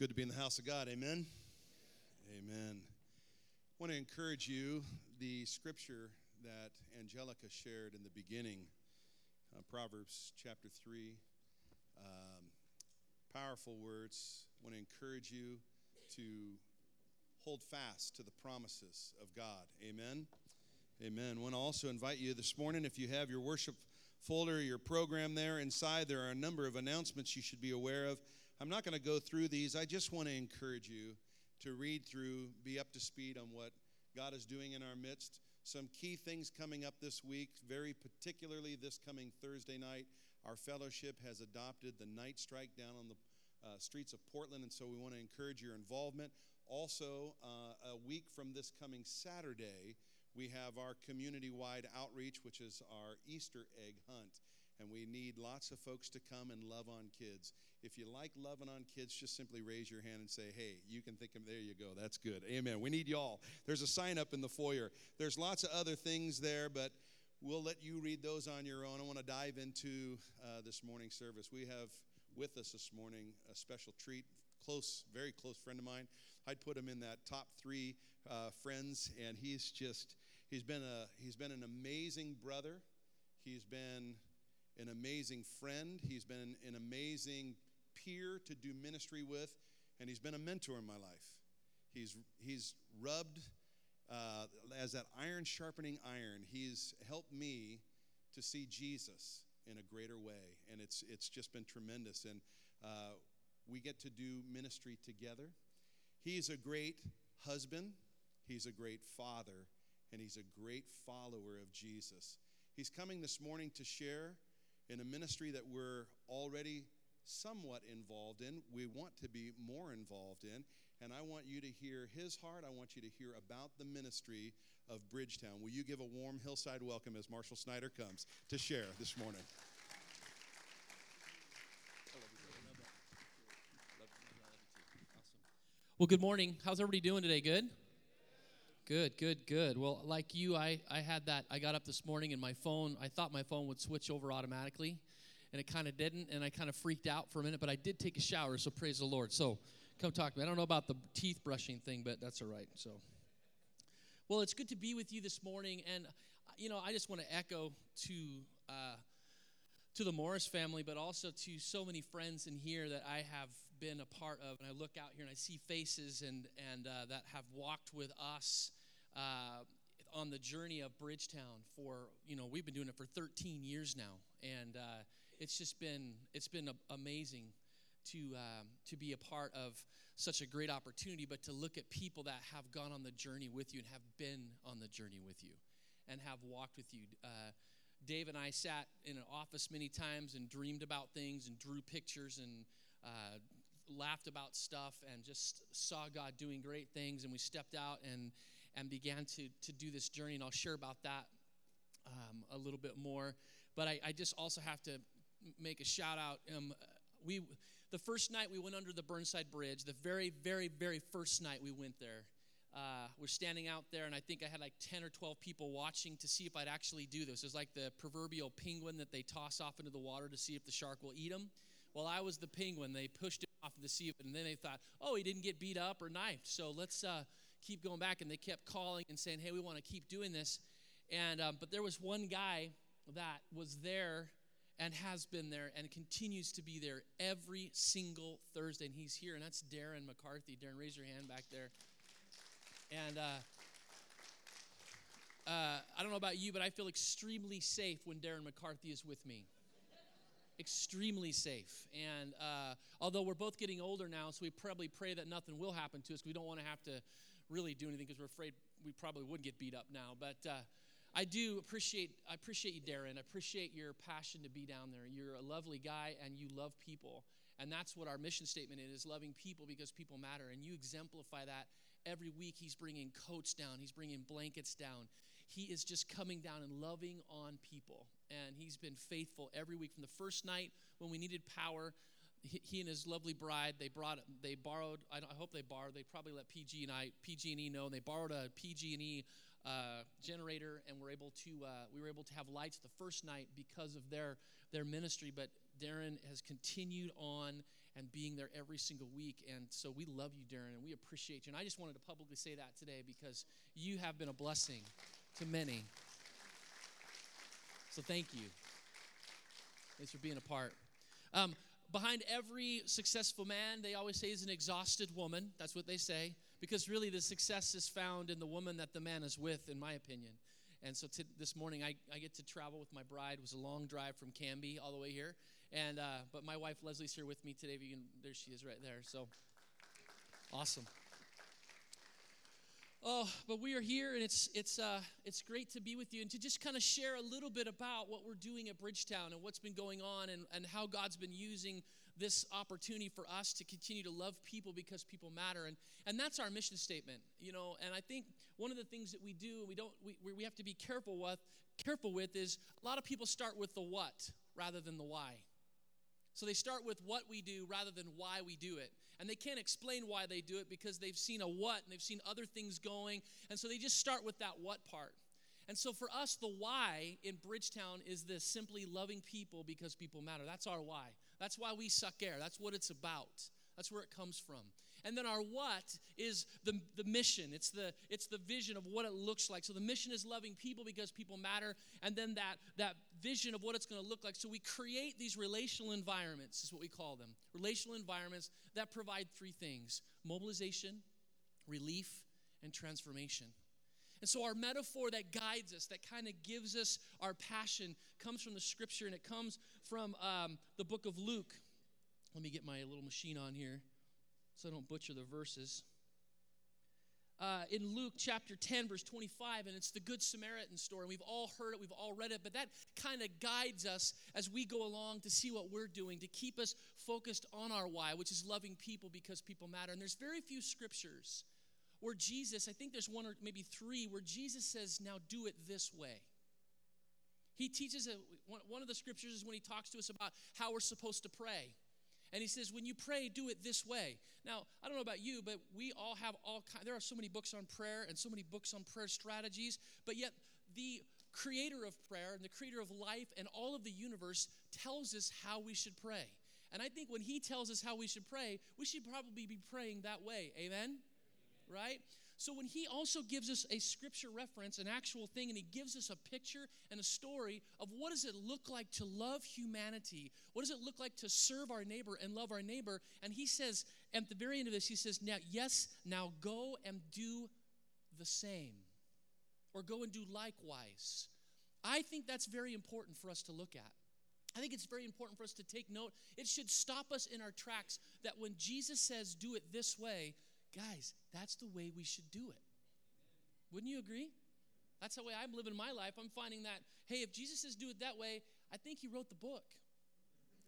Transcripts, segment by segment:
good to be in the house of God. Amen. Amen. I want to encourage you the scripture that Angelica shared in the beginning, uh, Proverbs chapter 3. Um, powerful words. I want to encourage you to hold fast to the promises of God. Amen. Amen. I want to also invite you this morning, if you have your worship folder, your program there inside, there are a number of announcements you should be aware of. I'm not going to go through these. I just want to encourage you to read through, be up to speed on what God is doing in our midst. Some key things coming up this week, very particularly this coming Thursday night. Our fellowship has adopted the night strike down on the uh, streets of Portland, and so we want to encourage your involvement. Also, uh, a week from this coming Saturday, we have our community wide outreach, which is our Easter egg hunt and we need lots of folks to come and love on kids. If you like loving on kids, just simply raise your hand and say, hey, you can think of, there you go, that's good. Amen. We need y'all. There's a sign up in the foyer. There's lots of other things there, but we'll let you read those on your own. I want to dive into uh, this morning service. We have with us this morning a special treat, close, very close friend of mine. I'd put him in that top three uh, friends, and he's just, he's been, a, he's been an amazing brother. He's been an amazing friend. He's been an amazing peer to do ministry with, and he's been a mentor in my life. He's, he's rubbed uh, as that iron sharpening iron. He's helped me to see Jesus in a greater way, and it's, it's just been tremendous. And uh, we get to do ministry together. He's a great husband, he's a great father, and he's a great follower of Jesus. He's coming this morning to share in a ministry that we're already somewhat involved in. We want to be more involved in. And I want you to hear his heart. I want you to hear about the ministry of Bridgetown. Will you give a warm hillside welcome as Marshall Snyder comes to share this morning? Well, good morning. How's everybody doing today? Good? Good, good, good. Well, like you, I, I had that. I got up this morning and my phone, I thought my phone would switch over automatically, and it kind of didn't, and I kind of freaked out for a minute, but I did take a shower, so praise the Lord. So come talk to me. I don't know about the teeth brushing thing, but that's all right. So, well, it's good to be with you this morning, and, you know, I just want to echo to. Uh, to the Morris family, but also to so many friends in here that I have been a part of. And I look out here and I see faces and, and uh, that have walked with us uh, on the journey of Bridgetown for you know we've been doing it for 13 years now, and uh, it's just been it's been amazing to um, to be a part of such a great opportunity, but to look at people that have gone on the journey with you and have been on the journey with you, and have walked with you. Uh, Dave and I sat in an office many times and dreamed about things and drew pictures and uh, laughed about stuff and just saw God doing great things. And we stepped out and and began to, to do this journey. And I'll share about that um, a little bit more. But I, I, just also have to make a shout out. Um, we, the first night we went under the Burnside Bridge, the very, very, very first night we went there, uh, we're standing out there, and I think I had like 10 or 12 people watching to see if I'd actually do this. It was like the proverbial penguin that they toss off into the water to see if the shark will eat him. Well, I was the penguin. They pushed it off the sea, and then they thought, oh, he didn't get beat up or knifed. So let's uh, keep going back, and they kept calling and saying, "Hey, we want to keep doing this." And um, but there was one guy that was there and has been there and continues to be there every single Thursday, and he's here, and that's Darren McCarthy. Darren, raise your hand back there. And uh, uh, I don't know about you, but I feel extremely safe when Darren McCarthy is with me extremely safe. And uh, although we're both getting older now, so we probably pray that nothing will happen to us. We don't want to have to really do anything because we're afraid we probably would get beat up now. But uh, I do appreciate I appreciate you, Darren. I appreciate your passion to be down there. You're a lovely guy and you love people. And that's what our mission statement is, loving people because people matter. And you exemplify that every week. He's bringing coats down, he's bringing blankets down. He is just coming down and loving on people. And he's been faithful every week from the first night when we needed power he and his lovely bride they brought they borrowed i, I hope they borrowed they probably let pg and i pg&e know and they borrowed a pg&e uh, generator and were able to uh, we were able to have lights the first night because of their their ministry but darren has continued on and being there every single week. And so we love you, Darren, and we appreciate you. And I just wanted to publicly say that today because you have been a blessing to many. So thank you. Thanks for being a part. Um, behind every successful man, they always say is an exhausted woman. That's what they say. Because really, the success is found in the woman that the man is with, in my opinion. And so t- this morning, I, I get to travel with my bride. It was a long drive from Canby all the way here. And uh, but my wife Leslie's here with me today. If you can, there she is right there. So awesome. Oh, but we are here, and it's it's uh, it's great to be with you and to just kind of share a little bit about what we're doing at Bridgetown and what's been going on and, and how God's been using this opportunity for us to continue to love people because people matter. And and that's our mission statement you know and i think one of the things that we do and we don't we, we have to be careful with careful with is a lot of people start with the what rather than the why so they start with what we do rather than why we do it. And they can't explain why they do it because they've seen a what and they've seen other things going. And so they just start with that what part. And so for us the why in bridgetown is this simply loving people because people matter. That's our why. That's why we suck air. That's what it's about. That's where it comes from. And then our what is the, the mission. It's the, it's the vision of what it looks like. So the mission is loving people because people matter. And then that, that vision of what it's going to look like. So we create these relational environments, is what we call them. Relational environments that provide three things mobilization, relief, and transformation. And so, our metaphor that guides us, that kind of gives us our passion, comes from the scripture and it comes from um, the book of Luke. Let me get my little machine on here so I don't butcher the verses. Uh, in Luke chapter 10, verse 25, and it's the Good Samaritan story. We've all heard it, we've all read it, but that kind of guides us as we go along to see what we're doing, to keep us focused on our why, which is loving people because people matter. And there's very few scriptures where Jesus, I think there's one or maybe three, where Jesus says, Now do it this way. He teaches, a, one of the scriptures is when he talks to us about how we're supposed to pray. And he says, when you pray, do it this way. Now, I don't know about you, but we all have all kind, there are so many books on prayer and so many books on prayer strategies, but yet the creator of prayer and the creator of life and all of the universe tells us how we should pray. And I think when he tells us how we should pray, we should probably be praying that way. Amen? right? So when he also gives us a scripture reference, an actual thing, and he gives us a picture and a story of what does it look like to love humanity? What does it look like to serve our neighbor and love our neighbor? And he says, at the very end of this, he says, Now, yes, now go and do the same. Or go and do likewise. I think that's very important for us to look at. I think it's very important for us to take note. It should stop us in our tracks that when Jesus says, do it this way, Guys, that's the way we should do it. Wouldn't you agree? That's the way I'm living my life. I'm finding that, hey, if Jesus says do it that way, I think he wrote the book.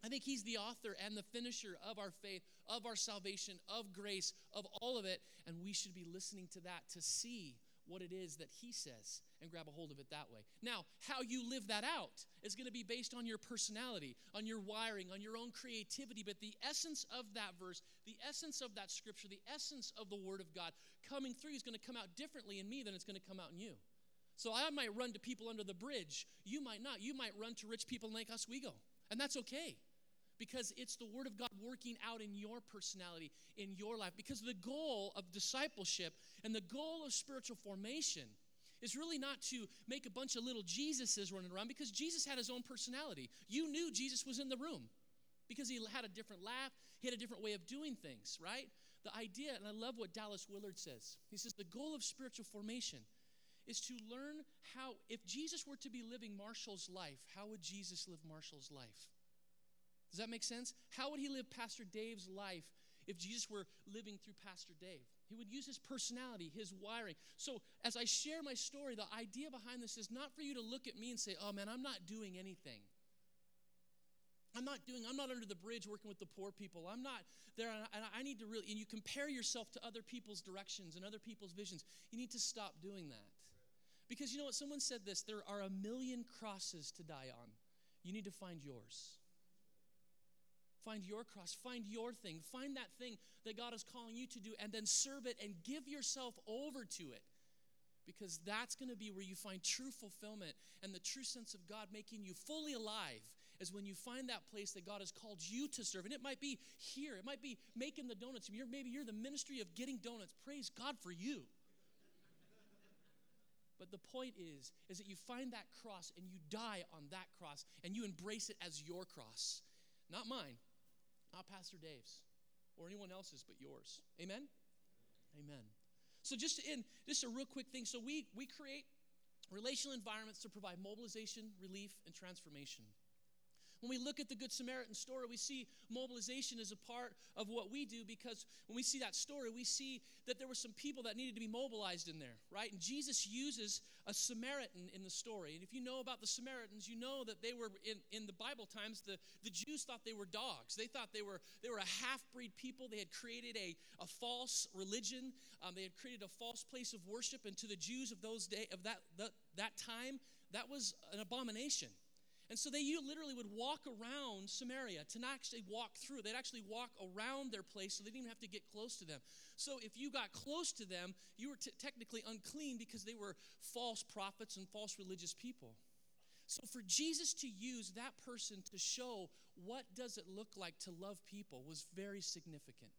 I think he's the author and the finisher of our faith, of our salvation, of grace, of all of it. And we should be listening to that to see what it is that he says and grab a hold of it that way. Now, how you live that out is going to be based on your personality, on your wiring, on your own creativity. But the essence of that verse, the essence of that scripture, the essence of the word of God coming through is going to come out differently in me than it's going to come out in you. So I might run to people under the bridge. You might not. You might run to rich people in Lake Oswego. And that's okay because it's the Word of God working out in your personality, in your life. Because the goal of discipleship and the goal of spiritual formation is really not to make a bunch of little Jesuses running around because Jesus had his own personality. You knew Jesus was in the room because he had a different laugh, he had a different way of doing things, right? The idea, and I love what Dallas Willard says. He says, the goal of spiritual formation is to learn how, if Jesus were to be living Marshall's life, how would Jesus live Marshall's life? Does that make sense? How would he live Pastor Dave's life if Jesus were living through Pastor Dave? He would use his personality, his wiring. So, as I share my story, the idea behind this is not for you to look at me and say, oh man, I'm not doing anything. I'm not doing, I'm not under the bridge working with the poor people. I'm not there. And I need to really, and you compare yourself to other people's directions and other people's visions. You need to stop doing that. Because you know what? Someone said this there are a million crosses to die on. You need to find yours. Find your cross, find your thing, find that thing that God is calling you to do, and then serve it and give yourself over to it. Because that's going to be where you find true fulfillment and the true sense of God making you fully alive is when you find that place that God has called you to serve. And it might be here, it might be making the donuts. You're, maybe you're the ministry of getting donuts. Praise God for you. But the point is, is that you find that cross and you die on that cross and you embrace it as your cross. Not mine, not Pastor Dave's or anyone else's, but yours. Amen? Amen. So just in just a real quick thing. So we we create relational environments to provide mobilization, relief, and transformation. When we look at the Good Samaritan story, we see mobilization as a part of what we do because when we see that story, we see that there were some people that needed to be mobilized in there, right? And Jesus uses a Samaritan in the story. And if you know about the Samaritans, you know that they were in, in the Bible times, the, the Jews thought they were dogs. They thought they were they were a half-breed people. They had created a, a false religion. Um, they had created a false place of worship. And to the Jews of those day of that, that that time, that was an abomination. And so they literally would walk around Samaria to not actually walk through. They'd actually walk around their place so they didn't even have to get close to them. So if you got close to them, you were t- technically unclean because they were false prophets and false religious people. So for Jesus to use that person to show what does it look like to love people was very significant.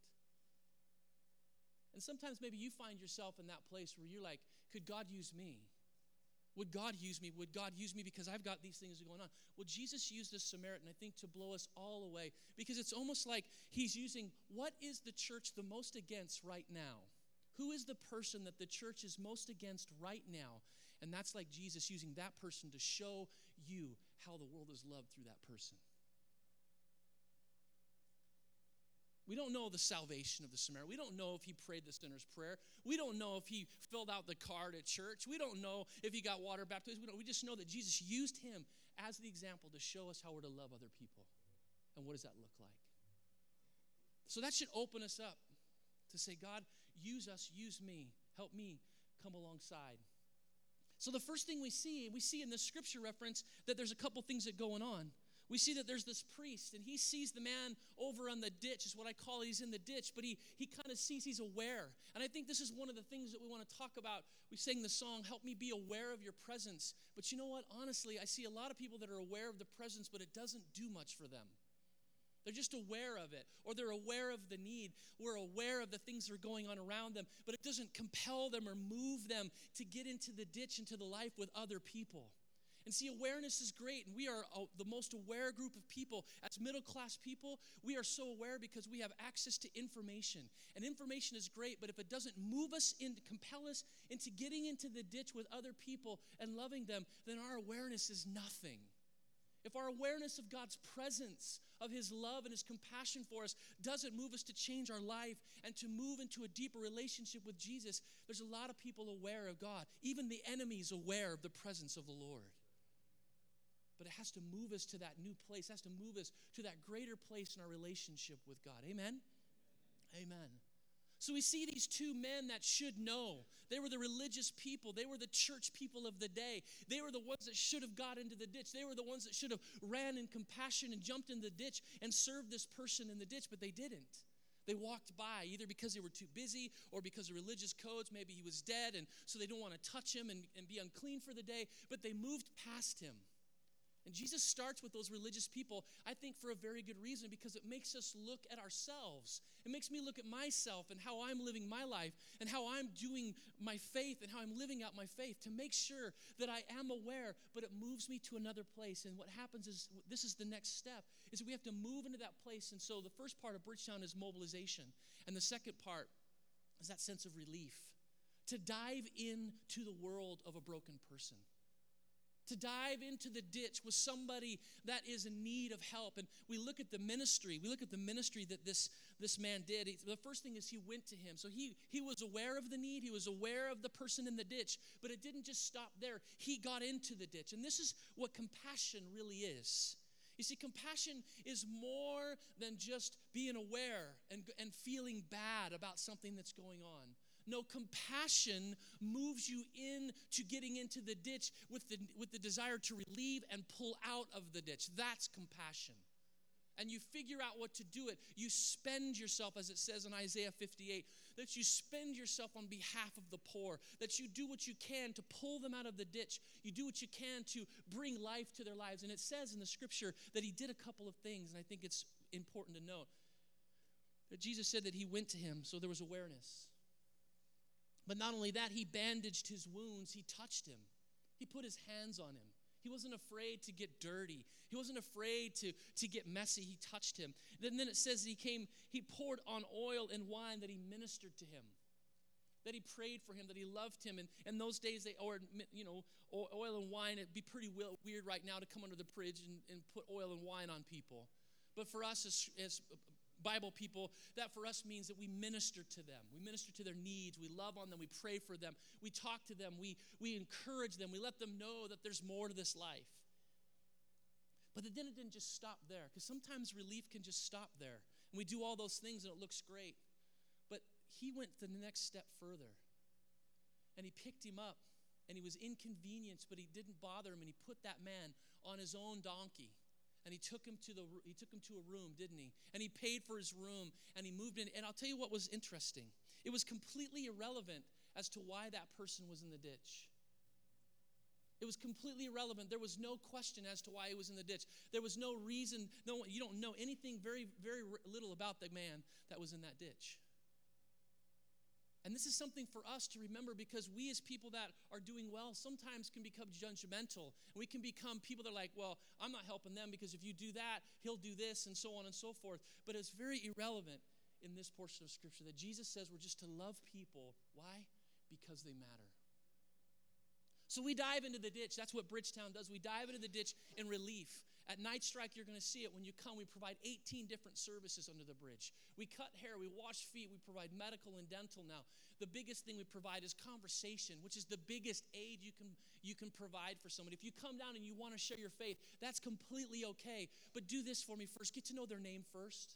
And sometimes maybe you find yourself in that place where you're like, could God use me? Would God use me? Would God use me because I've got these things going on? Well, Jesus used this Samaritan, I think, to blow us all away because it's almost like he's using what is the church the most against right now? Who is the person that the church is most against right now? And that's like Jesus using that person to show you how the world is loved through that person. We don't know the salvation of the Samaritan. We don't know if he prayed the sinner's prayer. We don't know if he filled out the card at church. We don't know if he got water baptized. We, we just know that Jesus used him as the example to show us how we're to love other people. And what does that look like? So that should open us up to say, God, use us, use me, help me come alongside. So the first thing we see, we see in this scripture reference that there's a couple things that going on we see that there's this priest and he sees the man over on the ditch is what i call it. He's in the ditch but he, he kind of sees he's aware. And i think this is one of the things that we want to talk about. We sing the song help me be aware of your presence. But you know what? Honestly i see a lot of people that are aware of the presence but it doesn't do much for them. They're just aware of it, or they're aware of the need. We're aware of the things that are going on around them, but it doesn't compel them or move them to get into the ditch, into the life with other people. And see, awareness is great, and we are uh, the most aware group of people. As middle class people, we are so aware because we have access to information. And information is great, but if it doesn't move us in, compel us into getting into the ditch with other people and loving them, then our awareness is nothing. If our awareness of God's presence, of His love and His compassion for us doesn't move us to change our life and to move into a deeper relationship with Jesus, there's a lot of people aware of God. Even the enemy is aware of the presence of the Lord but it has to move us to that new place, it has to move us to that greater place in our relationship with God. Amen? Amen. So we see these two men that should know. They were the religious people. They were the church people of the day. They were the ones that should have got into the ditch. They were the ones that should have ran in compassion and jumped in the ditch and served this person in the ditch, but they didn't. They walked by either because they were too busy or because of religious codes. Maybe he was dead, and so they don't want to touch him and, and be unclean for the day, but they moved past him. And Jesus starts with those religious people, I think, for a very good reason because it makes us look at ourselves. It makes me look at myself and how I'm living my life and how I'm doing my faith and how I'm living out my faith to make sure that I am aware, but it moves me to another place. And what happens is this is the next step is we have to move into that place. And so the first part of Bridgetown is mobilization. And the second part is that sense of relief. To dive into the world of a broken person to dive into the ditch with somebody that is in need of help. And we look at the ministry. We look at the ministry that this, this man did. He, the first thing is he went to him. So he, he was aware of the need, he was aware of the person in the ditch, but it didn't just stop there. He got into the ditch. And this is what compassion really is. You see, compassion is more than just being aware and, and feeling bad about something that's going on. No, compassion moves you into getting into the ditch with the, with the desire to relieve and pull out of the ditch. That's compassion. and you figure out what to do it. You spend yourself, as it says in Isaiah 58, that you spend yourself on behalf of the poor, that you do what you can to pull them out of the ditch. You do what you can to bring life to their lives. And it says in the scripture that he did a couple of things, and I think it's important to note. That Jesus said that he went to him, so there was awareness. But not only that, he bandaged his wounds, he touched him, he put his hands on him. He wasn't afraid to get dirty. He wasn't afraid to, to get messy. He touched him. Then, then it says he came, he poured on oil and wine that he ministered to him, that he prayed for him, that he loved him. And in those days, they, or, you know, oil and wine, it'd be pretty weird right now to come under the bridge and, and put oil and wine on people. But for us as, as Bible people, that for us means that we minister to them. We minister to their needs. We love on them. We pray for them. We talk to them. We, we encourage them. We let them know that there's more to this life. But then it didn't just stop there, because sometimes relief can just stop there. And we do all those things and it looks great. But he went the next step further. And he picked him up and he was inconvenienced, but he didn't bother him. And he put that man on his own donkey and he took him to the he took him to a room didn't he? And he paid for his room and he moved in. And i'll tell you what was interesting. It was completely irrelevant as to why that person was in the ditch. It was completely irrelevant. There was no question as to why he was in the ditch. There was no reason. No you don't know anything very very little about the man that was in that ditch and this is something for us to remember because we, as people that are doing well, sometimes can become judgmental. We can become people that are like, well, I'm not helping them because if you do that, he'll do this, and so on and so forth. But it's very irrelevant in this portion of Scripture that Jesus says we're just to love people. Why? Because they matter. So we dive into the ditch. That's what Bridgetown does. We dive into the ditch in relief. At Night Strike, you're going to see it when you come. We provide 18 different services under the bridge. We cut hair, we wash feet, we provide medical and dental now. The biggest thing we provide is conversation, which is the biggest aid you can you can provide for somebody. If you come down and you want to share your faith, that's completely okay. But do this for me first. Get to know their name first.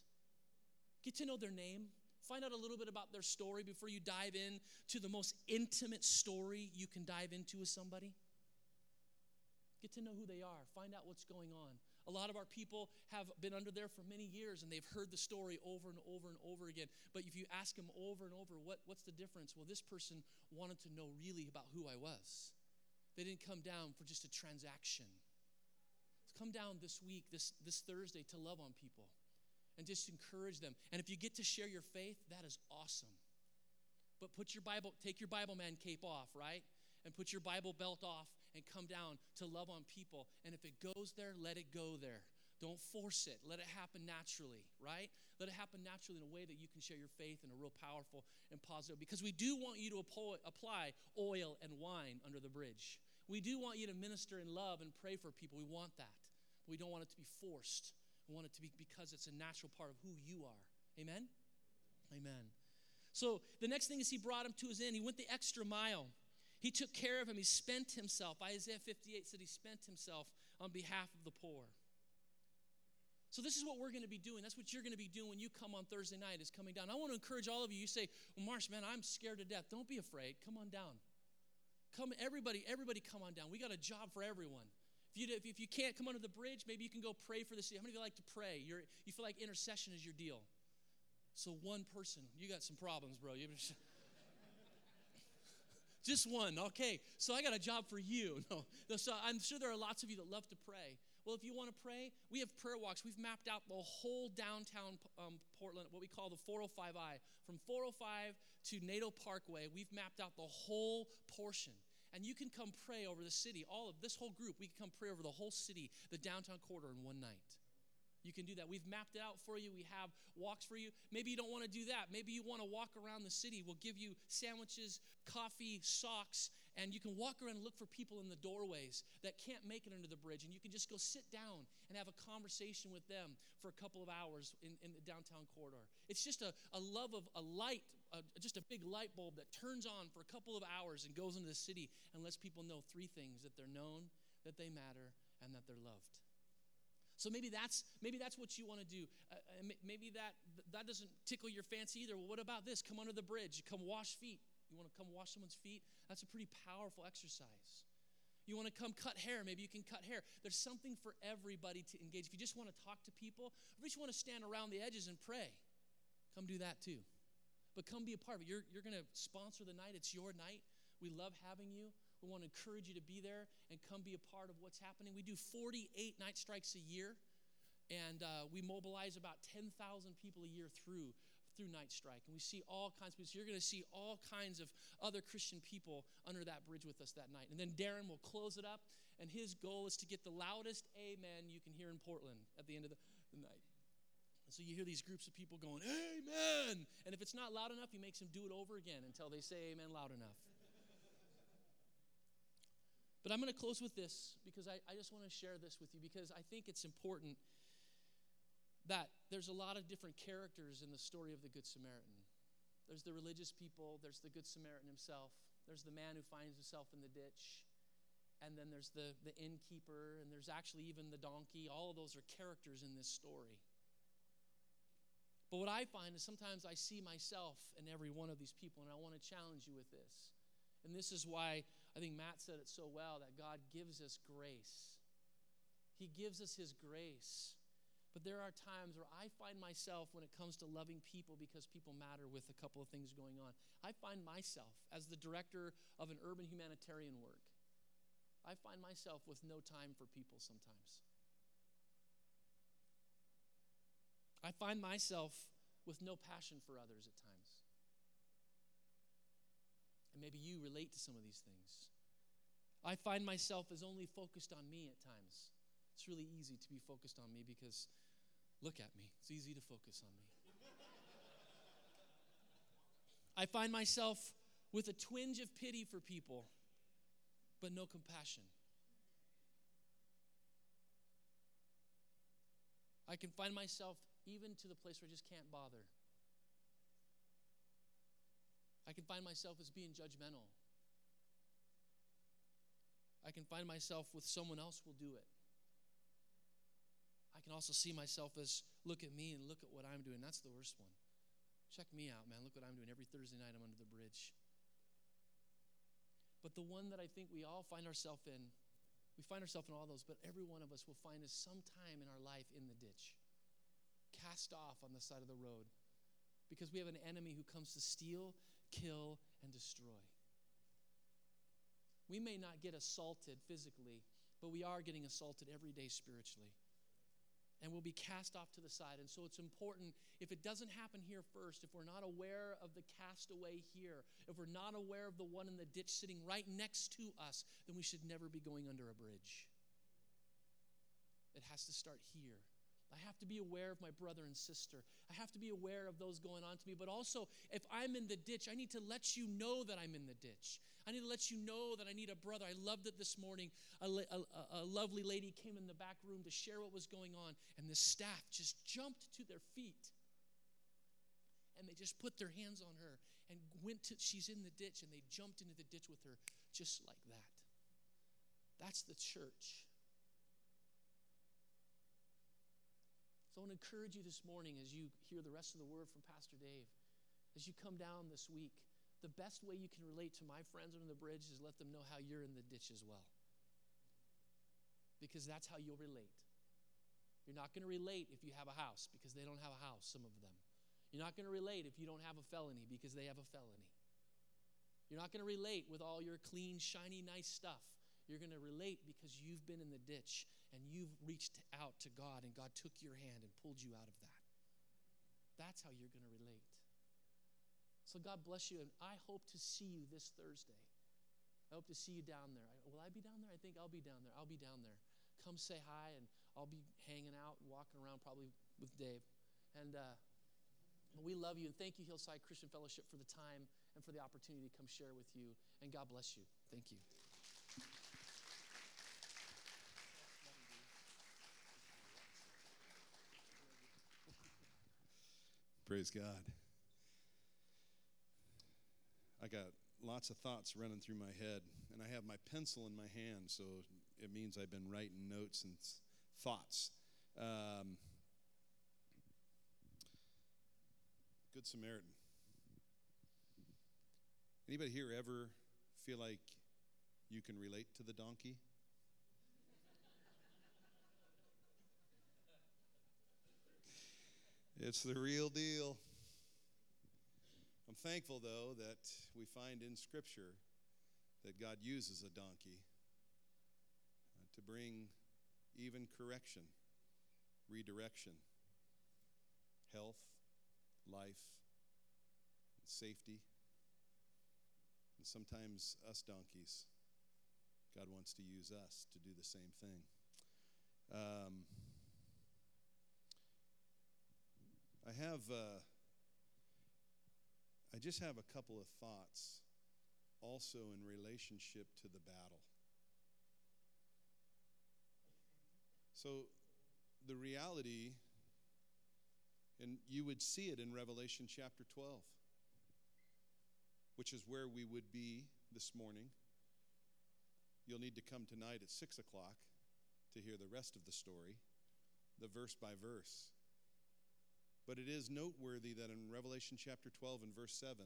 Get to know their name. Find out a little bit about their story before you dive in to the most intimate story you can dive into with somebody. Get to know who they are. Find out what's going on. A lot of our people have been under there for many years and they've heard the story over and over and over again. But if you ask them over and over, what, what's the difference? Well, this person wanted to know really about who I was. They didn't come down for just a transaction. Come down this week, this, this Thursday, to love on people and just encourage them. And if you get to share your faith, that is awesome. But put your Bible, take your Bible man cape off, right? And put your Bible belt off and come down to love on people. And if it goes there, let it go there. Don't force it. Let it happen naturally, right? Let it happen naturally in a way that you can share your faith in a real powerful and positive. Because we do want you to apply oil and wine under the bridge. We do want you to minister in love and pray for people. We want that. But We don't want it to be forced. We want it to be because it's a natural part of who you are. Amen? Amen. So the next thing is he brought him to his end. He went the extra mile. He took care of him. He spent himself. Isaiah 58 said he spent himself on behalf of the poor. So this is what we're going to be doing. That's what you're going to be doing when you come on Thursday night is coming down. I want to encourage all of you. You say, "Well, Marsh, man, I'm scared to death." Don't be afraid. Come on down. Come everybody, everybody come on down. We got a job for everyone. If you, if you can't come under the bridge, maybe you can go pray for the city. How many of you like to pray? You're, you feel like intercession is your deal. So one person, you got some problems, bro. You just one. Okay. So I got a job for you. No. So I'm sure there are lots of you that love to pray. Well, if you want to pray, we have prayer walks. We've mapped out the whole downtown um, Portland, what we call the 405I. From 405 to Naito Parkway, we've mapped out the whole portion. And you can come pray over the city. All of this whole group, we can come pray over the whole city, the downtown quarter, in one night. You can do that. We've mapped it out for you. We have walks for you. Maybe you don't want to do that. Maybe you want to walk around the city. We'll give you sandwiches, coffee, socks, and you can walk around and look for people in the doorways that can't make it under the bridge. And you can just go sit down and have a conversation with them for a couple of hours in, in the downtown corridor. It's just a, a love of a light, a, just a big light bulb that turns on for a couple of hours and goes into the city and lets people know three things that they're known, that they matter, and that they're loved. So maybe that's maybe that's what you want to do. Uh, uh maybe that that doesn't tickle your fancy either. Well, what about this? Come under the bridge. Come wash feet. You want to come wash someone's feet? That's a pretty powerful exercise. You want to come cut hair, maybe you can cut hair. There's something for everybody to engage. If you just want to talk to people, if you just want to stand around the edges and pray, come do that too. But come be a part of it. You're, you're going to sponsor the night, it's your night. We love having you. We want to encourage you to be there and come be a part of what's happening. We do 48 night strikes a year, and uh, we mobilize about 10,000 people a year through through Night Strike. And we see all kinds of people. So you're going to see all kinds of other Christian people under that bridge with us that night. And then Darren will close it up, and his goal is to get the loudest amen you can hear in Portland at the end of the, the night. And so you hear these groups of people going, Amen. And if it's not loud enough, he makes them do it over again until they say amen loud enough. But I'm going to close with this because I, I just want to share this with you because I think it's important that there's a lot of different characters in the story of the Good Samaritan. There's the religious people, there's the Good Samaritan himself, there's the man who finds himself in the ditch, and then there's the, the innkeeper, and there's actually even the donkey. All of those are characters in this story. But what I find is sometimes I see myself in every one of these people, and I want to challenge you with this. And this is why I think Matt said it so well that God gives us grace. He gives us His grace. But there are times where I find myself when it comes to loving people because people matter with a couple of things going on. I find myself as the director of an urban humanitarian work, I find myself with no time for people sometimes. I find myself with no passion for others at times. And maybe you relate to some of these things. I find myself as only focused on me at times. It's really easy to be focused on me because Look at me. It's easy to focus on me. I find myself with a twinge of pity for people, but no compassion. I can find myself even to the place where I just can't bother. I can find myself as being judgmental. I can find myself with someone else will do it. I can also see myself as look at me and look at what I'm doing. That's the worst one. Check me out, man. Look what I'm doing. Every Thursday night I'm under the bridge. But the one that I think we all find ourselves in, we find ourselves in all those, but every one of us will find us sometime in our life in the ditch, cast off on the side of the road, because we have an enemy who comes to steal, kill, and destroy. We may not get assaulted physically, but we are getting assaulted every day spiritually and we'll be cast off to the side. And so it's important if it doesn't happen here first, if we're not aware of the castaway here, if we're not aware of the one in the ditch sitting right next to us, then we should never be going under a bridge. It has to start here. I have to be aware of my brother and sister. I have to be aware of those going on to me. But also, if I'm in the ditch, I need to let you know that I'm in the ditch. I need to let you know that I need a brother. I loved it this morning. A, a, a lovely lady came in the back room to share what was going on, and the staff just jumped to their feet. And they just put their hands on her and went to, she's in the ditch, and they jumped into the ditch with her just like that. That's the church. So I want to encourage you this morning as you hear the rest of the word from Pastor Dave, as you come down this week, the best way you can relate to my friends under the bridge is let them know how you're in the ditch as well. Because that's how you'll relate. You're not going to relate if you have a house because they don't have a house, some of them. You're not going to relate if you don't have a felony because they have a felony. You're not going to relate with all your clean, shiny, nice stuff. You're going to relate because you've been in the ditch and you've reached out to God and God took your hand and pulled you out of that. That's how you're going to relate. So God bless you, and I hope to see you this Thursday. I hope to see you down there. Will I be down there? I think I'll be down there. I'll be down there. Come say hi, and I'll be hanging out and walking around probably with Dave. And uh, we love you, and thank you, Hillside Christian Fellowship, for the time and for the opportunity to come share with you. And God bless you. Thank you. Praise God. I got lots of thoughts running through my head, and I have my pencil in my hand, so it means I've been writing notes and thoughts. Um, Good Samaritan. Anybody here ever feel like you can relate to the donkey? It's the real deal. I'm thankful, though, that we find in Scripture that God uses a donkey uh, to bring even correction, redirection, health, life, and safety. And sometimes, us donkeys, God wants to use us to do the same thing. Um, I have, uh, I just have a couple of thoughts also in relationship to the battle. So, the reality, and you would see it in Revelation chapter 12, which is where we would be this morning. You'll need to come tonight at 6 o'clock to hear the rest of the story, the verse by verse. But it is noteworthy that in Revelation chapter 12 and verse 7,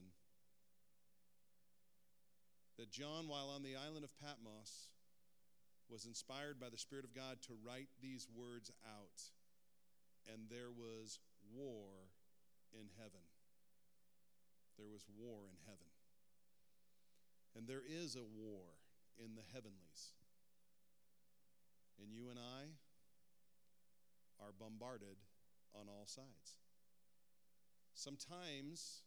that John, while on the island of Patmos, was inspired by the Spirit of God to write these words out. And there was war in heaven. There was war in heaven. And there is a war in the heavenlies. And you and I are bombarded on all sides. Sometimes,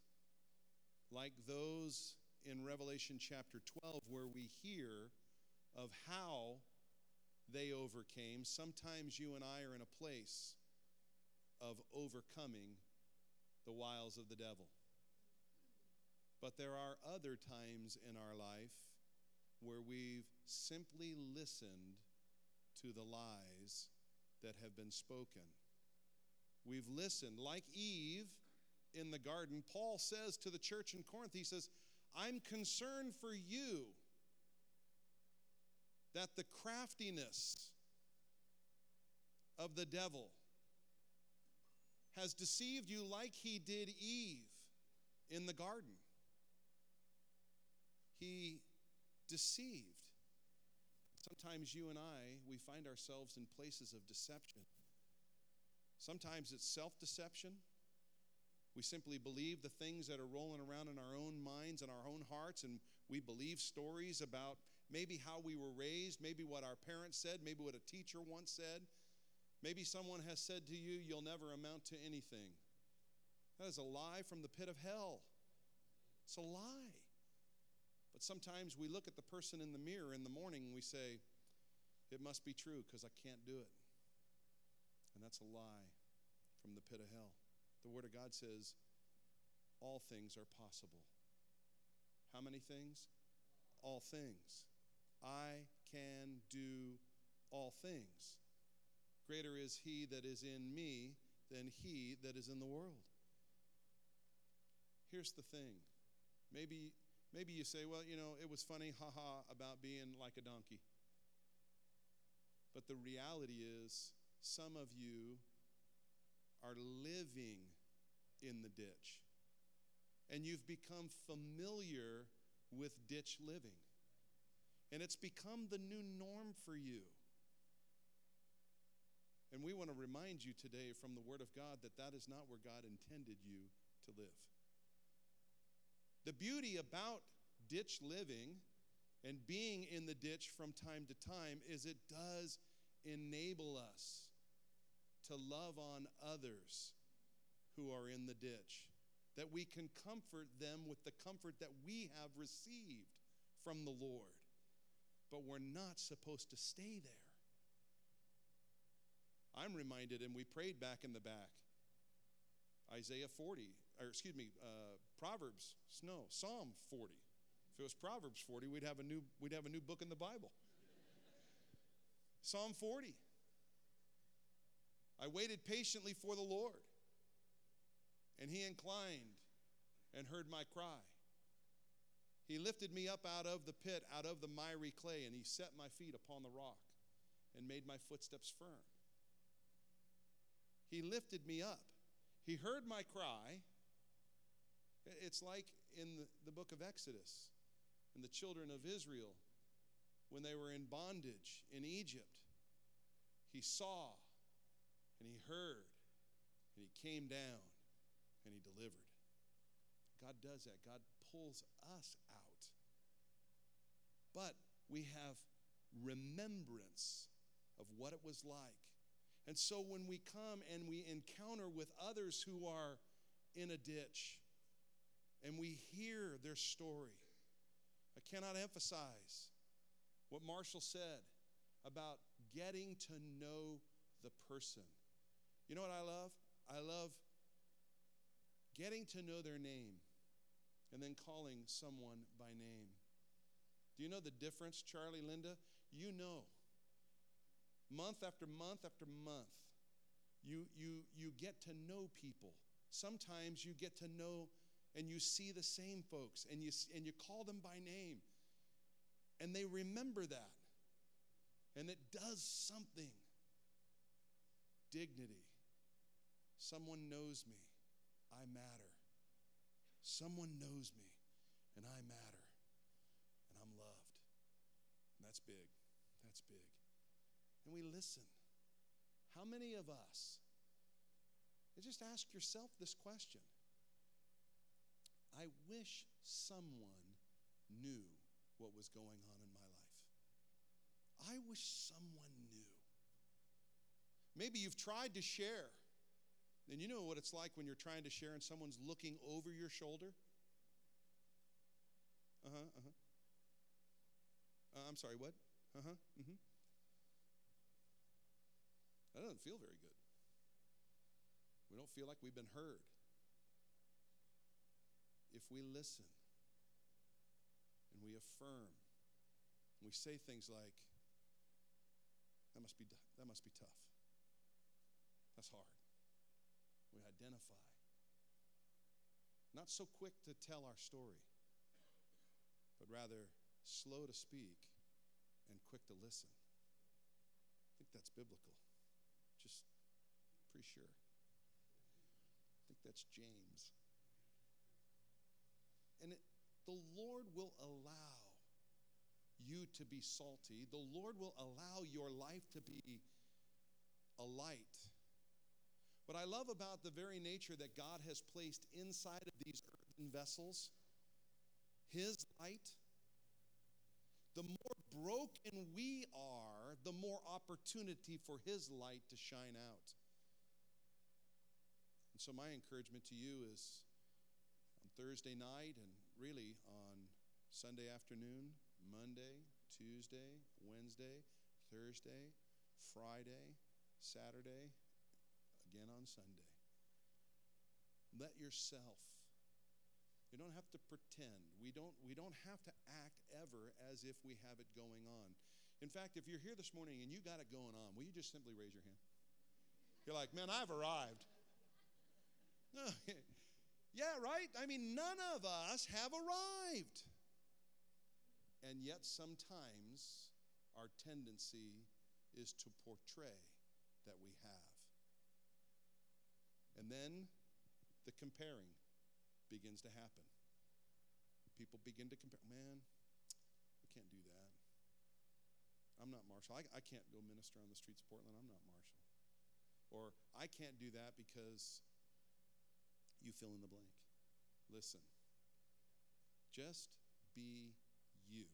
like those in Revelation chapter 12, where we hear of how they overcame, sometimes you and I are in a place of overcoming the wiles of the devil. But there are other times in our life where we've simply listened to the lies that have been spoken. We've listened, like Eve in the garden, Paul says to the church in Corinth, he says, I'm concerned for you that the craftiness of the devil has deceived you like he did Eve in the garden. He deceived. Sometimes you and I, we find ourselves in places of deception. Sometimes it's self deception. We simply believe the things that are rolling around in our own minds and our own hearts, and we believe stories about maybe how we were raised, maybe what our parents said, maybe what a teacher once said. Maybe someone has said to you, You'll never amount to anything. That is a lie from the pit of hell. It's a lie. But sometimes we look at the person in the mirror in the morning and we say, It must be true because I can't do it. And that's a lie from the pit of hell. The Word of God says all things are possible. How many things? All things. I can do all things. Greater is He that is in me than He that is in the world. Here's the thing. Maybe, maybe you say, well, you know, it was funny, haha, about being like a donkey. But the reality is, some of you are living in the ditch. And you've become familiar with ditch living. And it's become the new norm for you. And we want to remind you today from the Word of God that that is not where God intended you to live. The beauty about ditch living and being in the ditch from time to time is it does enable us to love on others who are in the ditch, that we can comfort them with the comfort that we have received from the Lord. But we're not supposed to stay there. I'm reminded, and we prayed back in the back, Isaiah 40, or excuse me, uh, Proverbs, no, Psalm 40. If it was Proverbs 40, we'd have a new, we'd have a new book in the Bible. Psalm 40. I waited patiently for the Lord, and he inclined and heard my cry. He lifted me up out of the pit, out of the miry clay, and he set my feet upon the rock and made my footsteps firm. He lifted me up. He heard my cry. It's like in the, book of Exodus, and the children of Israel when they were in bondage in Egypt. He saw and he heard and he came down and he delivered. God does that. God pulls us out. But we have remembrance of what it was like. And so when we come and we encounter with others who are in a ditch and we hear their story, I cannot emphasize what Marshall said about getting to know the person. You know what I love? I love getting to know their name and then calling someone by name. Do you know the difference, Charlie, Linda? You know. Month after month after month, you, you, you get to know people. Sometimes you get to know and you see the same folks and you, and you call them by name. And they remember that. And it does something. Dignity. Someone knows me. I matter. Someone knows me and I matter and I'm loved. And that's big. That's big. And we listen. How many of us, just ask yourself this question I wish someone knew what was going on in my life. I wish someone knew. Maybe you've tried to share and you know what it's like when you're trying to share and someone's looking over your shoulder? Uh huh, uh huh. Uh, I'm sorry, what? Uh huh, mm hmm. That doesn't feel very good. We don't feel like we've been heard. If we listen and we affirm, and we say things like, that must be, that must be tough. That's hard we identify. Not so quick to tell our story, but rather slow to speak and quick to listen. I think that's biblical. Just pretty sure. I think that's James. And it, the Lord will allow you to be salty. The Lord will allow your life to be a light what I love about the very nature that God has placed inside of these earthen vessels, His light, the more broken we are, the more opportunity for His light to shine out. And so, my encouragement to you is on Thursday night and really on Sunday afternoon, Monday, Tuesday, Wednesday, Thursday, Friday, Saturday, again on Sunday. Let yourself. You don't have to pretend. We don't, we don't have to act ever as if we have it going on. In fact, if you're here this morning and you got it going on, will you just simply raise your hand? You're like, man, I've arrived. Yeah, right? I mean, none of us have arrived. And yet, sometimes our tendency is to portray that we have. And then the comparing begins to happen. People begin to compare, man, I can't do that. I'm not Marshall. I, I can't go minister on the streets of Portland. I'm not Marshall. Or I can't do that because you fill in the blank. Listen, just be you.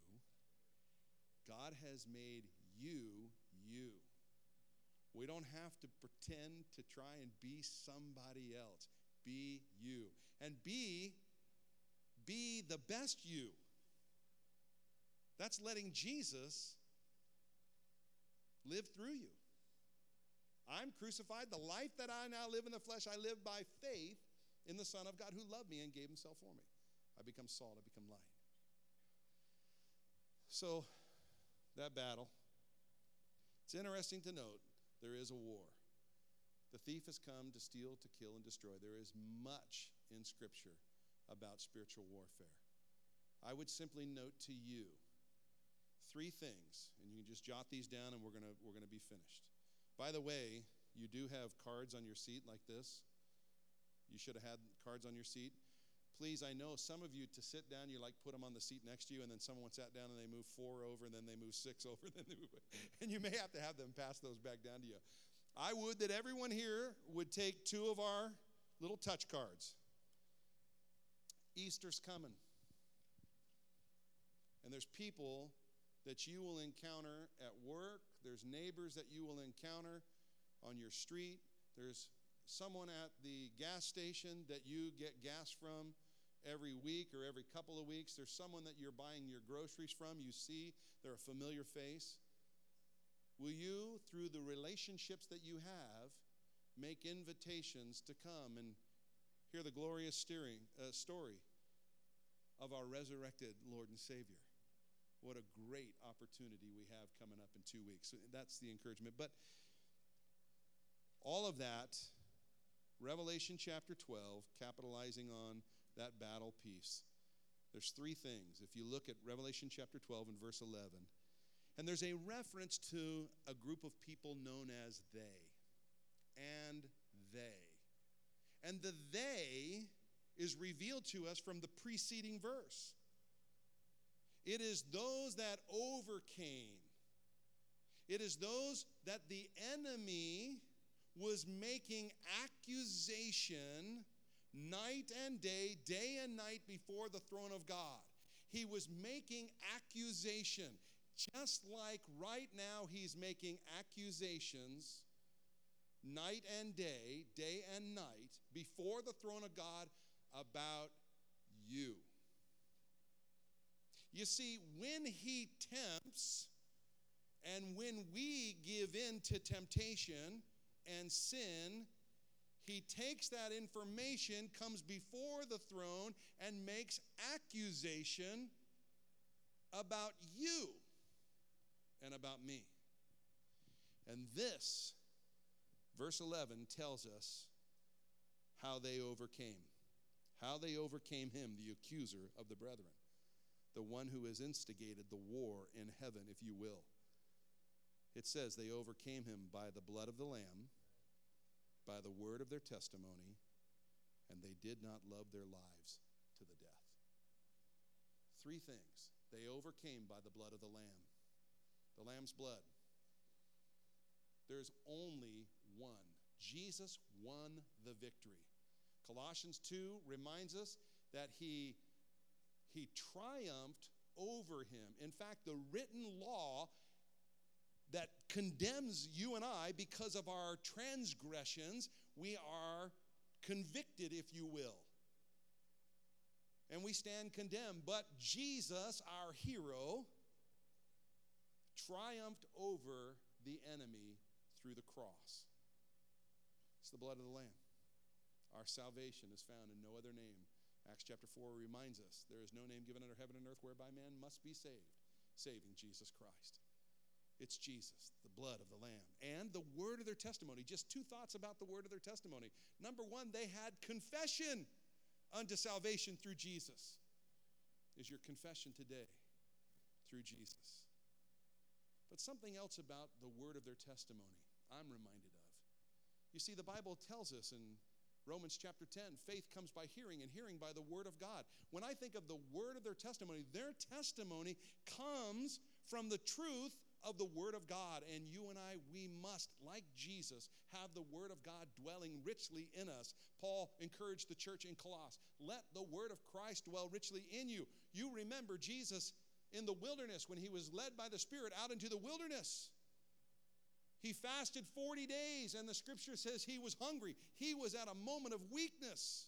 God has made you you. We don't have to pretend to try and be somebody else. Be you. And be be the best you. That's letting Jesus live through you. I'm crucified. The life that I now live in the flesh, I live by faith in the Son of God who loved me and gave himself for me. I become salt, I become light. So, that battle, it's interesting to note there is a war. The thief has come to steal, to kill, and destroy. There is much in Scripture about spiritual warfare. I would simply note to you three things, and you can just jot these down and we're going we're going to be finished. By the way, you do have cards on your seat like this. You should have had cards on your seat. Please, I know some of you to sit down, you like put them on the seat next to you, and then someone sat down and they move four over, and then they move six over, and then they move, and you may have to have them pass those back down to you. I would that everyone here would take two of our little touch cards. Easter's coming. And there's people that you will encounter at work, there's neighbors that you will encounter on your street, there's someone at the gas station that you get gas from every week or every couple of weeks. There's someone that you're buying your groceries from. You see they're a familiar face. Will you, through the relationships that you have, make invitations to come and hear the glorious steering, uh, story of our resurrected Lord and Savior? What a great opportunity we have coming up in two weeks. So that's the encouragement. But all of that, Revelation chapter 12, capitalizing on that battle piece. There's three things. If you look at Revelation chapter 12 and verse 11, and there's a reference to a group of people known as they. And they. And the they is revealed to us from the preceding verse. It is those that overcame. It is those that the enemy was making accusation night and day, day and night before the throne of God. He was making accusation, just like right now he's making accusations night and day, day and night, before the throne of God about you. You see, when he tempts and when we give in to temptation and sin, he takes that information, comes before the throne, and makes accusation about you and about me. And this, verse 11, tells us how they overcame. How they overcame him, the accuser of the brethren, the one who has instigated the war in heaven, if you will. It says they overcame him by the blood of the Lamb by the word of their testimony, and they did not love their lives to the death. Three things. They overcame by the blood of the Lamb, the Lamb's blood. There's only one. Jesus won the victory. Colossians 2 reminds us that he, he triumphed over him. In fact, the written law condemns you and I because of our transgressions. We are convicted, if you will. And we stand condemned. But Jesus, our hero, triumphed over the enemy through the cross. It's the blood of the Lamb. Our salvation is found in no other name. Acts chapter 4 reminds us there is no name given under heaven and earth whereby man must be saved, saving Jesus Christ. It's Jesus, the blood of the Lamb, and the word of their testimony. Just two thoughts about the word of their testimony. Number one, they had confession unto salvation through Jesus. Is your confession today through Jesus? But something else about the word of their testimony I'm reminded of. You see, the Bible tells us in Romans chapter 10 faith comes by hearing, and hearing by the word of God. When I think of the word of their testimony, their testimony comes from the truth of the Word of God. And you and I, we must, like Jesus, have the Word of God dwelling richly in us. Paul encouraged the church in Colossus let the Word of Christ dwell richly in you. You remember Jesus in the wilderness when he was led by the Spirit out into the wilderness. He fasted 40 days, and the scripture says he was hungry. He was at a moment of weakness.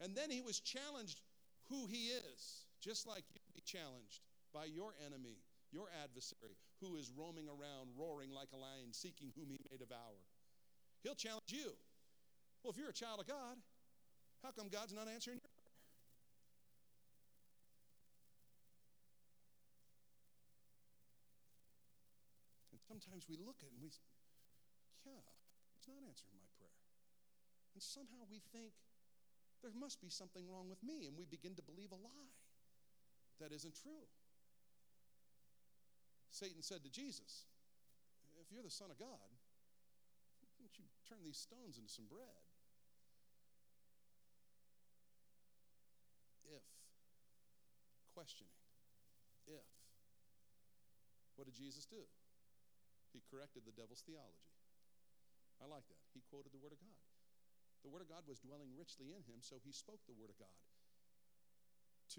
And then he was challenged who he is, just like you be challenged by your enemy your adversary, who is roaming around, roaring like a lion, seeking whom he may devour. He'll challenge you. Well, if you're a child of God, how come God's not answering your prayer? And sometimes we look at it and we, yeah, he's not answering my prayer. And somehow we think there must be something wrong with me, and we begin to believe a lie that isn't true. Satan said to Jesus, If you're the Son of God, why don't you turn these stones into some bread? If. Questioning. If. What did Jesus do? He corrected the devil's theology. I like that. He quoted the Word of God. The Word of God was dwelling richly in him, so he spoke the Word of God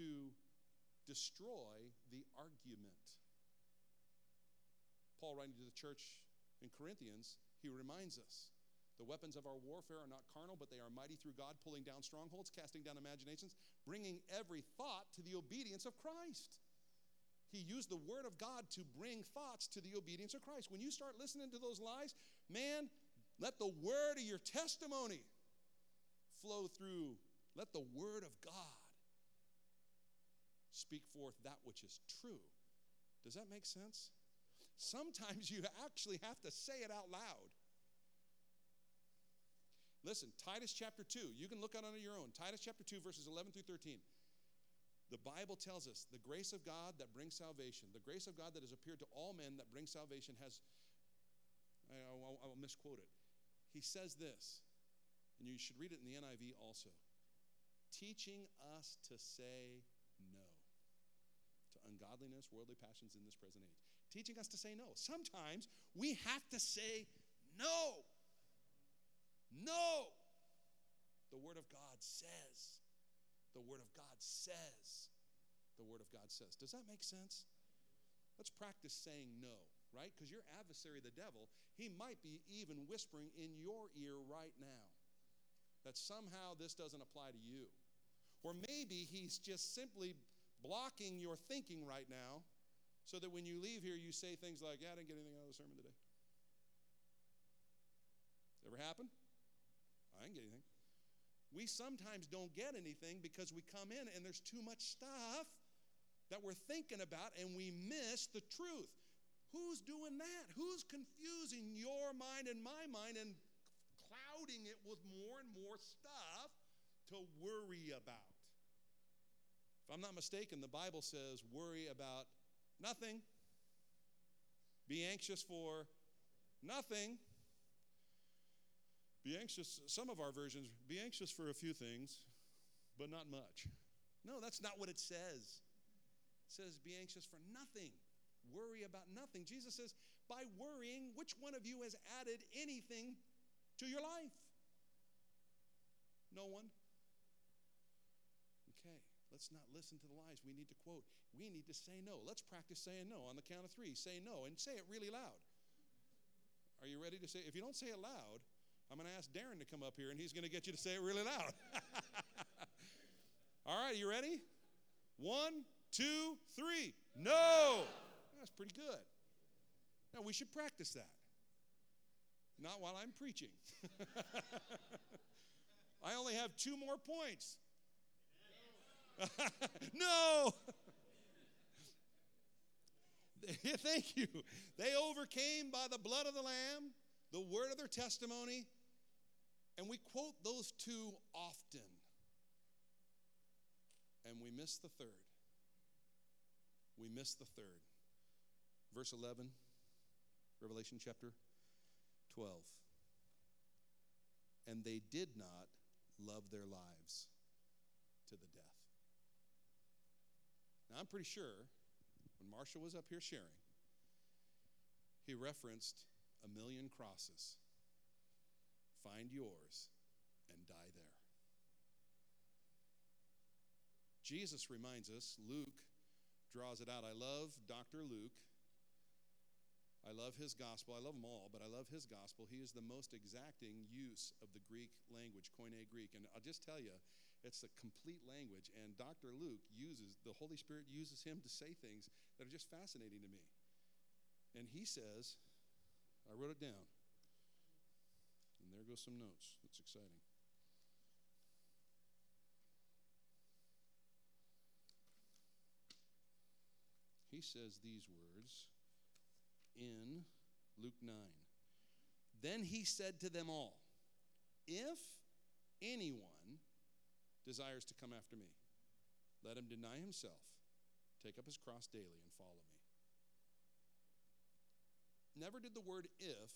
to destroy the argument. Paul, writing to the church in Corinthians, he reminds us the weapons of our warfare are not carnal, but they are mighty through God, pulling down strongholds, casting down imaginations, bringing every thought to the obedience of Christ. He used the word of God to bring thoughts to the obedience of Christ. When you start listening to those lies, man, let the word of your testimony flow through. Let the word of God speak forth that which is true. Does that make sense? Sometimes you actually have to say it out loud. Listen, Titus chapter 2, you can look at it on your own. Titus chapter 2, verses 11 through 13. The Bible tells us the grace of God that brings salvation, the grace of God that has appeared to all men that brings salvation has, I, will I will misquote it. He says this, and you should read it in the NIV also teaching us to say no to ungodliness, worldly passions in this present age. Teaching us to say no. Sometimes we have to say no. No. The Word of God says. The Word of God says. The Word of God says. Does that make sense? Let's practice saying no, right? Because your adversary, the devil, he might be even whispering in your ear right now that somehow this doesn't apply to you. Or maybe he's just simply blocking your thinking right now so that when you leave here, you say things like, Yeah, I didn't get anything out of the sermon today. Ever happen? I didn't get anything. We sometimes don't get anything because we come in and there's too much stuff that we're thinking about and we miss the truth. Who's doing that? Who's confusing your mind and my mind and clouding it with more and more stuff to worry about? If I'm not mistaken, the Bible says worry about nothing, be anxious for nothing. Be anxious, some of our versions, be anxious for a few things, but not much. No, that's not what it says. It says, be anxious for nothing, worry about nothing. Jesus says, by worrying, which one of you has added anything to your life? No one. Let's not listen to the lies. We need to quote. We need to say no. Let's practice saying no on the count of three. Say no and say it really loud. Are you ready to say? If you don't say it loud, I'm going to ask Darren to come up here and he's going to get you to say it really loud. All right, you ready? One, two, three. No. That's pretty good. Now, we should practice that. Not while I'm preaching. I only have two more points. no. Thank you. They overcame by the blood of the Lamb, the word of their testimony, and we quote those two often. And we miss the third. We miss the third. Verse 11, Revelation chapter 12. And they did not love their lives to the death. Now, I'm pretty sure when Marshall was up here sharing, he referenced a million crosses find yours and die there. Jesus reminds us, Luke draws it out. I love Dr. Luke. I love his gospel. I love them all, but I love his gospel. He is the most exacting use of the Greek language, Koine Greek. And I'll just tell you, it's a complete language. And Dr. Luke uses, the Holy Spirit uses him to say things that are just fascinating to me. And he says, I wrote it down. And there goes some notes. That's exciting. He says these words in Luke 9. Then he said to them all, If anyone desires to come after me, let him deny himself, take up his cross daily, and follow me. Never did the word if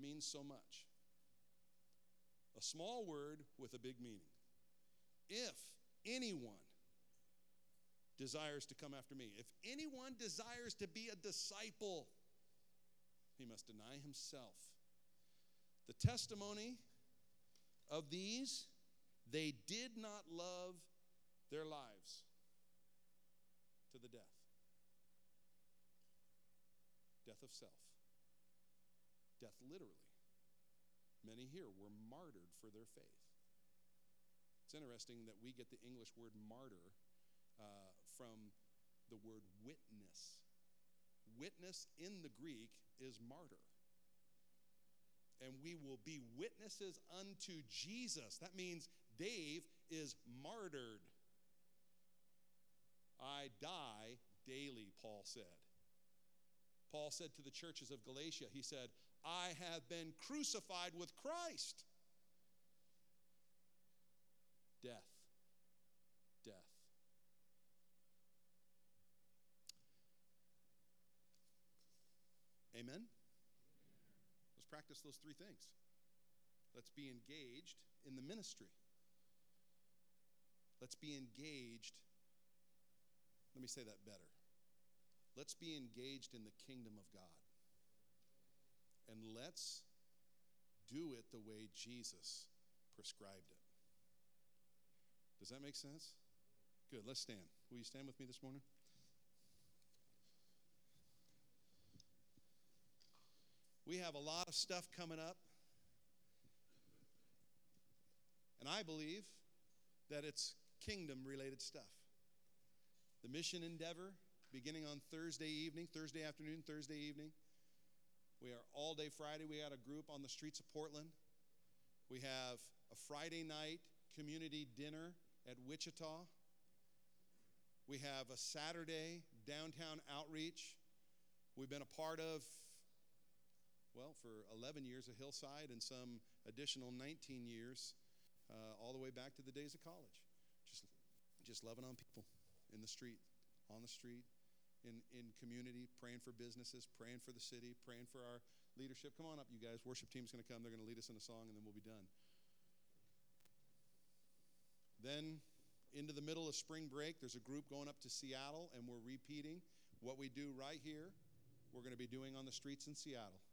mean so much. A small word with a big meaning. If anyone desires to come after me. If anyone desires to be a disciple, he must deny himself. The testimony of these, they did not love their lives to the death. Death of self. Death literally. Many here were martyred for their faith. It's interesting that we get the English word martyr uh, from the word witness. Witness in the Greek is martyr. And we will be witnesses unto Jesus. That means Dave is martyred. I die daily, Paul said. Paul said to the churches of Galatia, he said, I have been crucified with Christ. Death. Amen? Let's practice those three things. Let's be engaged in the ministry. Let's be engaged. Let me say that better. Let's be engaged in the kingdom of God. And let's do it the way Jesus prescribed it. Does that make sense? Good. Let's stand. Will you stand with me this morning? We have a lot of stuff coming up. And I believe that it's kingdom related stuff. The mission endeavor beginning on Thursday evening, Thursday afternoon, Thursday evening. We are all day Friday. We got a group on the streets of Portland. We have a Friday night community dinner at Wichita. We have a Saturday downtown outreach. We've been a part of, well, for 11 years at Hillside and some additional 19 years, uh, all the way back to the days of college. Just, just loving on people in the street, on the street, in, in community, praying for businesses, praying for the city, praying for our leadership. Come on up, you guys. Worship team's going to come. They're going to lead us in a song, and then we'll be done. Then, into the middle of spring break, there's a group going up to Seattle, and we're repeating what we do right here. We're going to be doing on the streets in Seattle.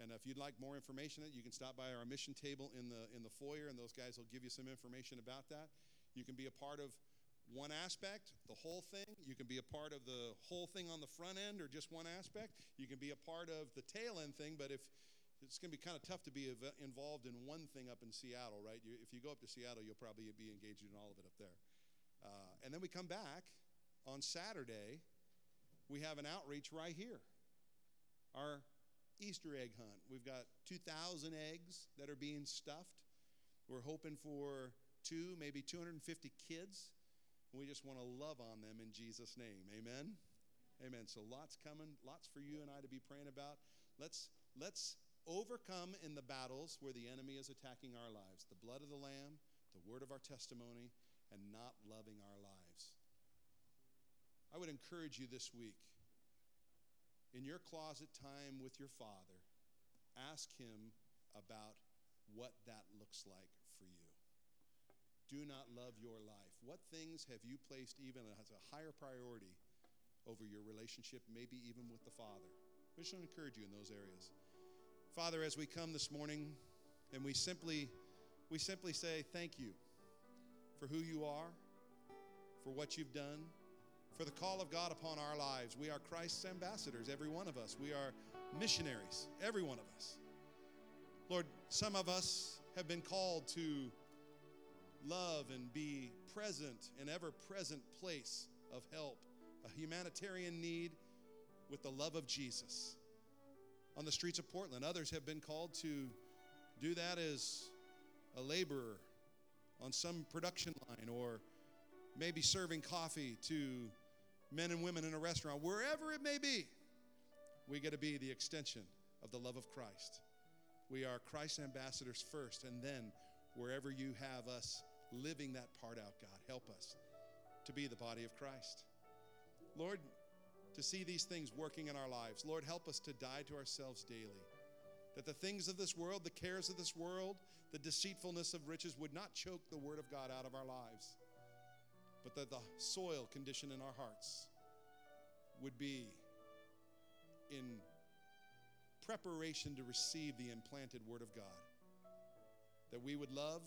And if you'd like more information, you can stop by our mission table in the in the foyer, and those guys will give you some information about that. You can be a part of one aspect, the whole thing. You can be a part of the whole thing on the front end or just one aspect. You can be a part of the tail end thing, but if it's going to be kind of tough to be involved in one thing up in Seattle, right? You, if you go up to Seattle, you'll probably be engaged in all of it up there. Uh, and then we come back on Saturday. We have an outreach right here. Our Easter egg hunt. We've got 2,000 eggs that are being stuffed. We're hoping for two, maybe 250 kids we just want to love on them in Jesus' name. Amen. Amen. So lots coming, lots for you and I to be praying about. Let's let's overcome in the battles where the enemy is attacking our lives. The blood of the lamb, the word of our testimony, and not loving our lives. I would encourage you this week in your closet time with your father, ask him about what that looks like for you do not love your life? What things have you placed even as a higher priority over your relationship, maybe even with the Father? I just want to encourage you in those areas. Father, as we come this morning and we simply we simply say thank you for who you are, for what you've done, for the call of God upon our lives. We are Christ's ambassadors, every one of us. We are missionaries, every one of us. Lord, some of us have been called to love and be present, an ever present place of help, a humanitarian need with the love of Jesus. On the streets of Portland, others have been called to do that as a laborer on some production line or maybe serving coffee to men and women in a restaurant, wherever it may be. We get to be the extension of the love of Christ. We are Christ's ambassadors first, and then wherever you have us living that part out, God. Help us to be the body of Christ. Lord, to see these things working in our lives. Lord, help us to die to ourselves daily. That the things of this world, the cares of this world, the deceitfulness of riches would not choke the word of God out of our lives. But that the soil condition in our hearts would be in preparation to receive the implanted Word of God. That we would love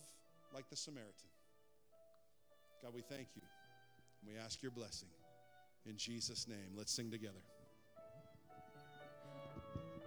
like the Samaritan. God, we thank you. And we ask your blessing. In Jesus' name, let's sing together.